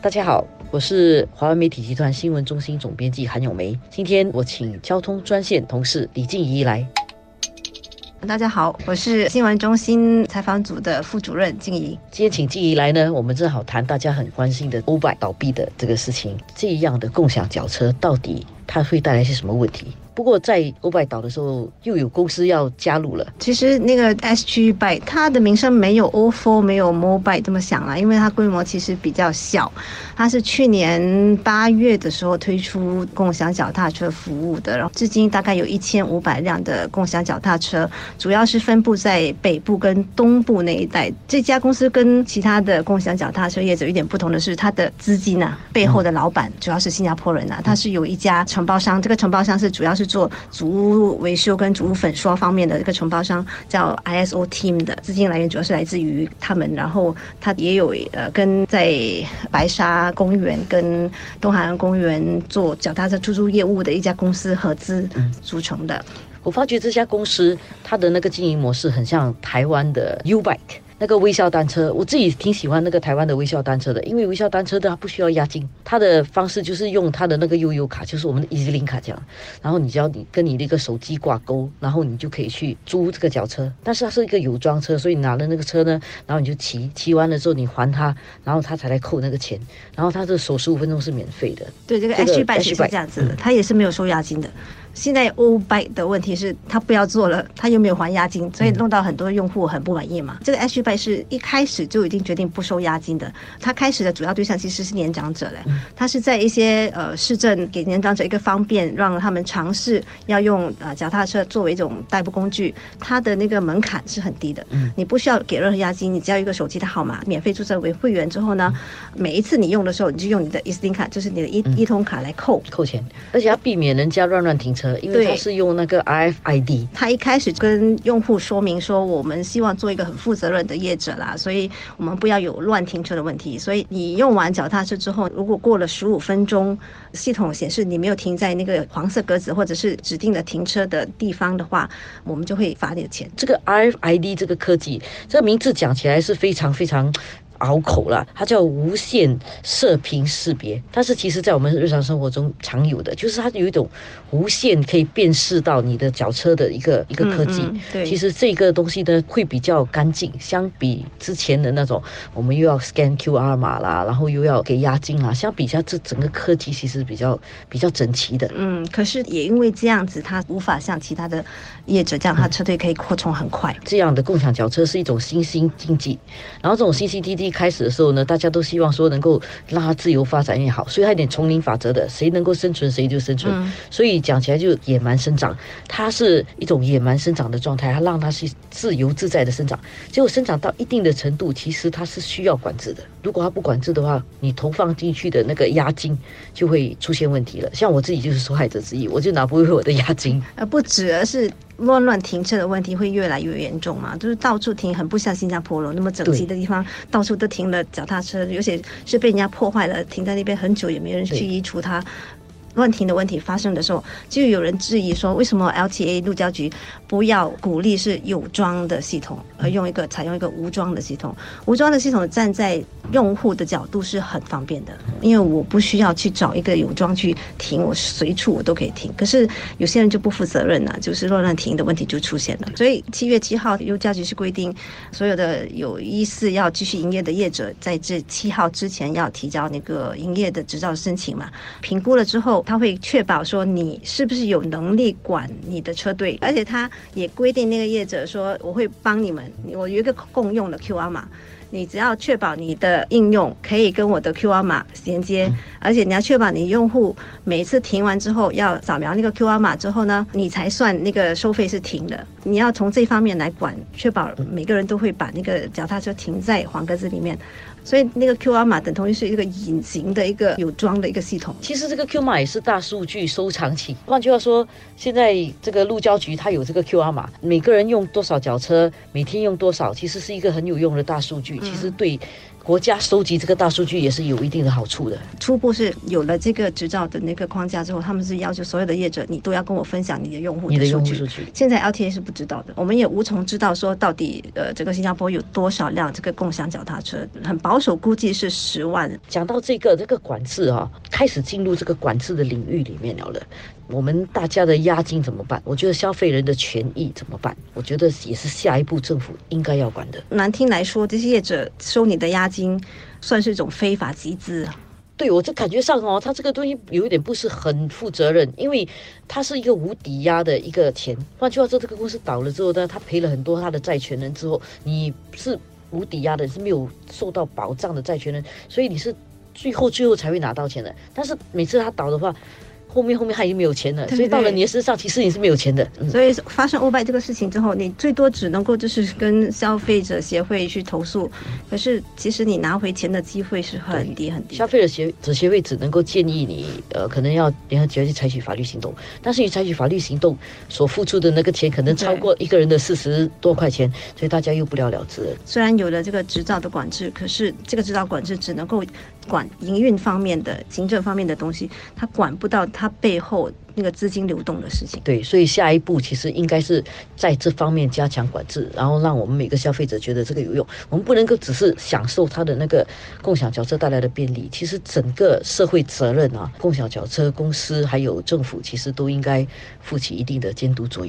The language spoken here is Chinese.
大家好，我是华为媒体集团新闻中心总编辑韩永梅。今天我请交通专线同事李静怡来。大家好，我是新闻中心采访组的副主任静怡。今天请静怡来呢，我们正好谈大家很关心的 Uber 倒闭的这个事情。这样的共享脚车到底它会带来些什么问题？不过在欧拜岛的时候，又有公司要加入了。其实那个 SG Bike 它的名声没有 O Four 没有 Mobile 这么响了，因为它规模其实比较小。它是去年八月的时候推出共享脚踏车服务的，然后至今大概有一千五百辆的共享脚踏车，主要是分布在北部跟东部那一带。这家公司跟其他的共享脚踏车业者有点不同的是，它的资金啊，背后的老板主要是新加坡人啊，他是有一家承包商，这个承包商是主要是。做主屋维修跟主屋粉刷方面的一个承包商叫 ISO Team 的资金来源主要是来自于他们，然后他也有呃跟在白沙公园跟东海岸公园做脚踏车出租业务的一家公司合资组成的。我发觉这家公司它的那个经营模式很像台湾的 U Bike。那个微笑单车，我自己挺喜欢那个台湾的微笑单车的，因为微笑单车它不需要押金，它的方式就是用它的那个悠悠卡，就是我们的 EasyLink 卡这样，然后你只要你跟你的一个手机挂钩，然后你就可以去租这个脚车，但是它是一个有装车，所以你拿了那个车呢，然后你就骑，骑完了之后你还他，然后他才来扣那个钱，然后他的首十五分钟是免费的。对，这个 H 版是这样子的，它也是没有收押金的。现在欧拜的问题是，他不要做了，他又没有还押金，所以弄到很多用户很不满意嘛。这个 H b y 是一开始就已经决定不收押金的，他开始的主要对象其实是年长者嘞，他是在一些呃市政给年长者一个方便，让他们尝试要用呃脚踏车作为一种代步工具，它的那个门槛是很低的，你不需要给任何押金，你只要一个手机的号码，免费注册为会员之后呢，每一次你用的时候，你就用你的 EasyLink 卡，就是你的一一通卡来扣。扣钱，而且要避免人家乱乱停车。因为它是用那个 RFID，他一开始跟用户说明说，我们希望做一个很负责任的业者啦，所以我们不要有乱停车的问题。所以你用完脚踏车之后，如果过了十五分钟，系统显示你没有停在那个黄色格子或者是指定的停车的地方的话，我们就会罚你的钱。这个 RFID 这个科技，这个名字讲起来是非常非常。拗口了，它叫无线射频识别，但是其实在我们日常生活中常有的，就是它有一种无线可以辨识到你的脚车的一个一个科技。对，其实这个东西呢会比较干净，相比之前的那种，我们又要 scan QR 码啦，然后又要给押金啦，相比下这整个科技其实比较比较整齐的。嗯，可是也因为这样子，它无法像其他的业者这样，它车队可以扩充很快。这样的共享脚车是一种新兴经济，然后这种新兴经济。一开始的时候呢，大家都希望说能够让它自由发展也好，所以它有点丛林法则的，谁能够生存谁就生存。所以讲起来就野蛮生长，它是一种野蛮生长的状态，它让它是自由自在的生长。结果生长到一定的程度，其实它是需要管制的。如果它不管制的话，你投放进去的那个押金就会出现问题了。像我自己就是受害者之一，我就拿不回我的押金。啊，不止，而是。乱乱停车的问题会越来越严重嘛？就是到处停，很不像新加坡了那么整齐的地方，到处都停了脚踏车，有些是被人家破坏了，停在那边很久也没人去移除它。乱停的问题发生的时候，就有人质疑说，为什么 LTA 路交局不要鼓励是有装的系统，而用一个采用一个无装的系统？无装的系统站在用户的角度是很方便的，因为我不需要去找一个有装去停，我随处我都可以停。可是有些人就不负责任了，就是乱乱停的问题就出现了。所以七月七号，路交局是规定所有的有意思要继续营业的业者，在这七号之前要提交那个营业的执照申请嘛，评估了之后。他会确保说你是不是有能力管你的车队，而且他也规定那个业者说我会帮你们，我有一个共用的 QR 码，你只要确保你的应用可以跟我的 QR 码衔接，而且你要确保你用户每次停完之后要扫描那个 QR 码之后呢，你才算那个收费是停的。你要从这方面来管，确保每个人都会把那个脚踏车停在黄格子里面。所以那个 QR 码等同于是一个隐形的一个有装的一个系统。其实这个 QR 码也是大数据收藏起。换句话说，现在这个路交局它有这个 QR 码，每个人用多少脚车，每天用多少，其实是一个很有用的大数据。据，其实对。国家收集这个大数据也是有一定的好处的。初步是有了这个执照的那个框架之后，他们是要求所有的业者，你都要跟我分享你的用户的数据。现在 LTA 是不知道的，我们也无从知道说到底呃，整个新加坡有多少辆这个共享脚踏车，很保守估计是十万。讲到这个这个管制啊，开始进入这个管制的领域里面了了。我们大家的押金怎么办？我觉得消费人的权益怎么办？我觉得也是下一步政府应该要管的。难听来说，这些业者收你的押金，算是一种非法集资啊。对我这感觉上哦，他这个东西有一点不是很负责任，因为他是一个无抵押的一个钱。换句话说，这个公司倒了之后呢，他赔了很多他的债权人之后，你是无抵押的，是没有受到保障的债权人，所以你是最后最后才会拿到钱的。但是每次他倒的话，后面后面他已经没有钱了，所以到了你的身上，其实你是没有钱的。所以发生欧拜这个事情之后，你最多只能够就是跟消费者协会去投诉，可是其实你拿回钱的机会是很低很低。消费者协者协会只能够建议你，呃，可能要联合起来去采取法律行动，但是你采取法律行动所付出的那个钱，可能超过一个人的四十多块钱，所以大家又不了了之。虽然有了这个执照的管制，可是这个执照管制只能够管营运方面的、行政方面的东西，它管不到。它背后那个资金流动的事情，对，所以下一步其实应该是在这方面加强管制，然后让我们每个消费者觉得这个有用。我们不能够只是享受它的那个共享轿车带来的便利，其实整个社会责任啊，共享轿车公司还有政府其实都应该负起一定的监督作用。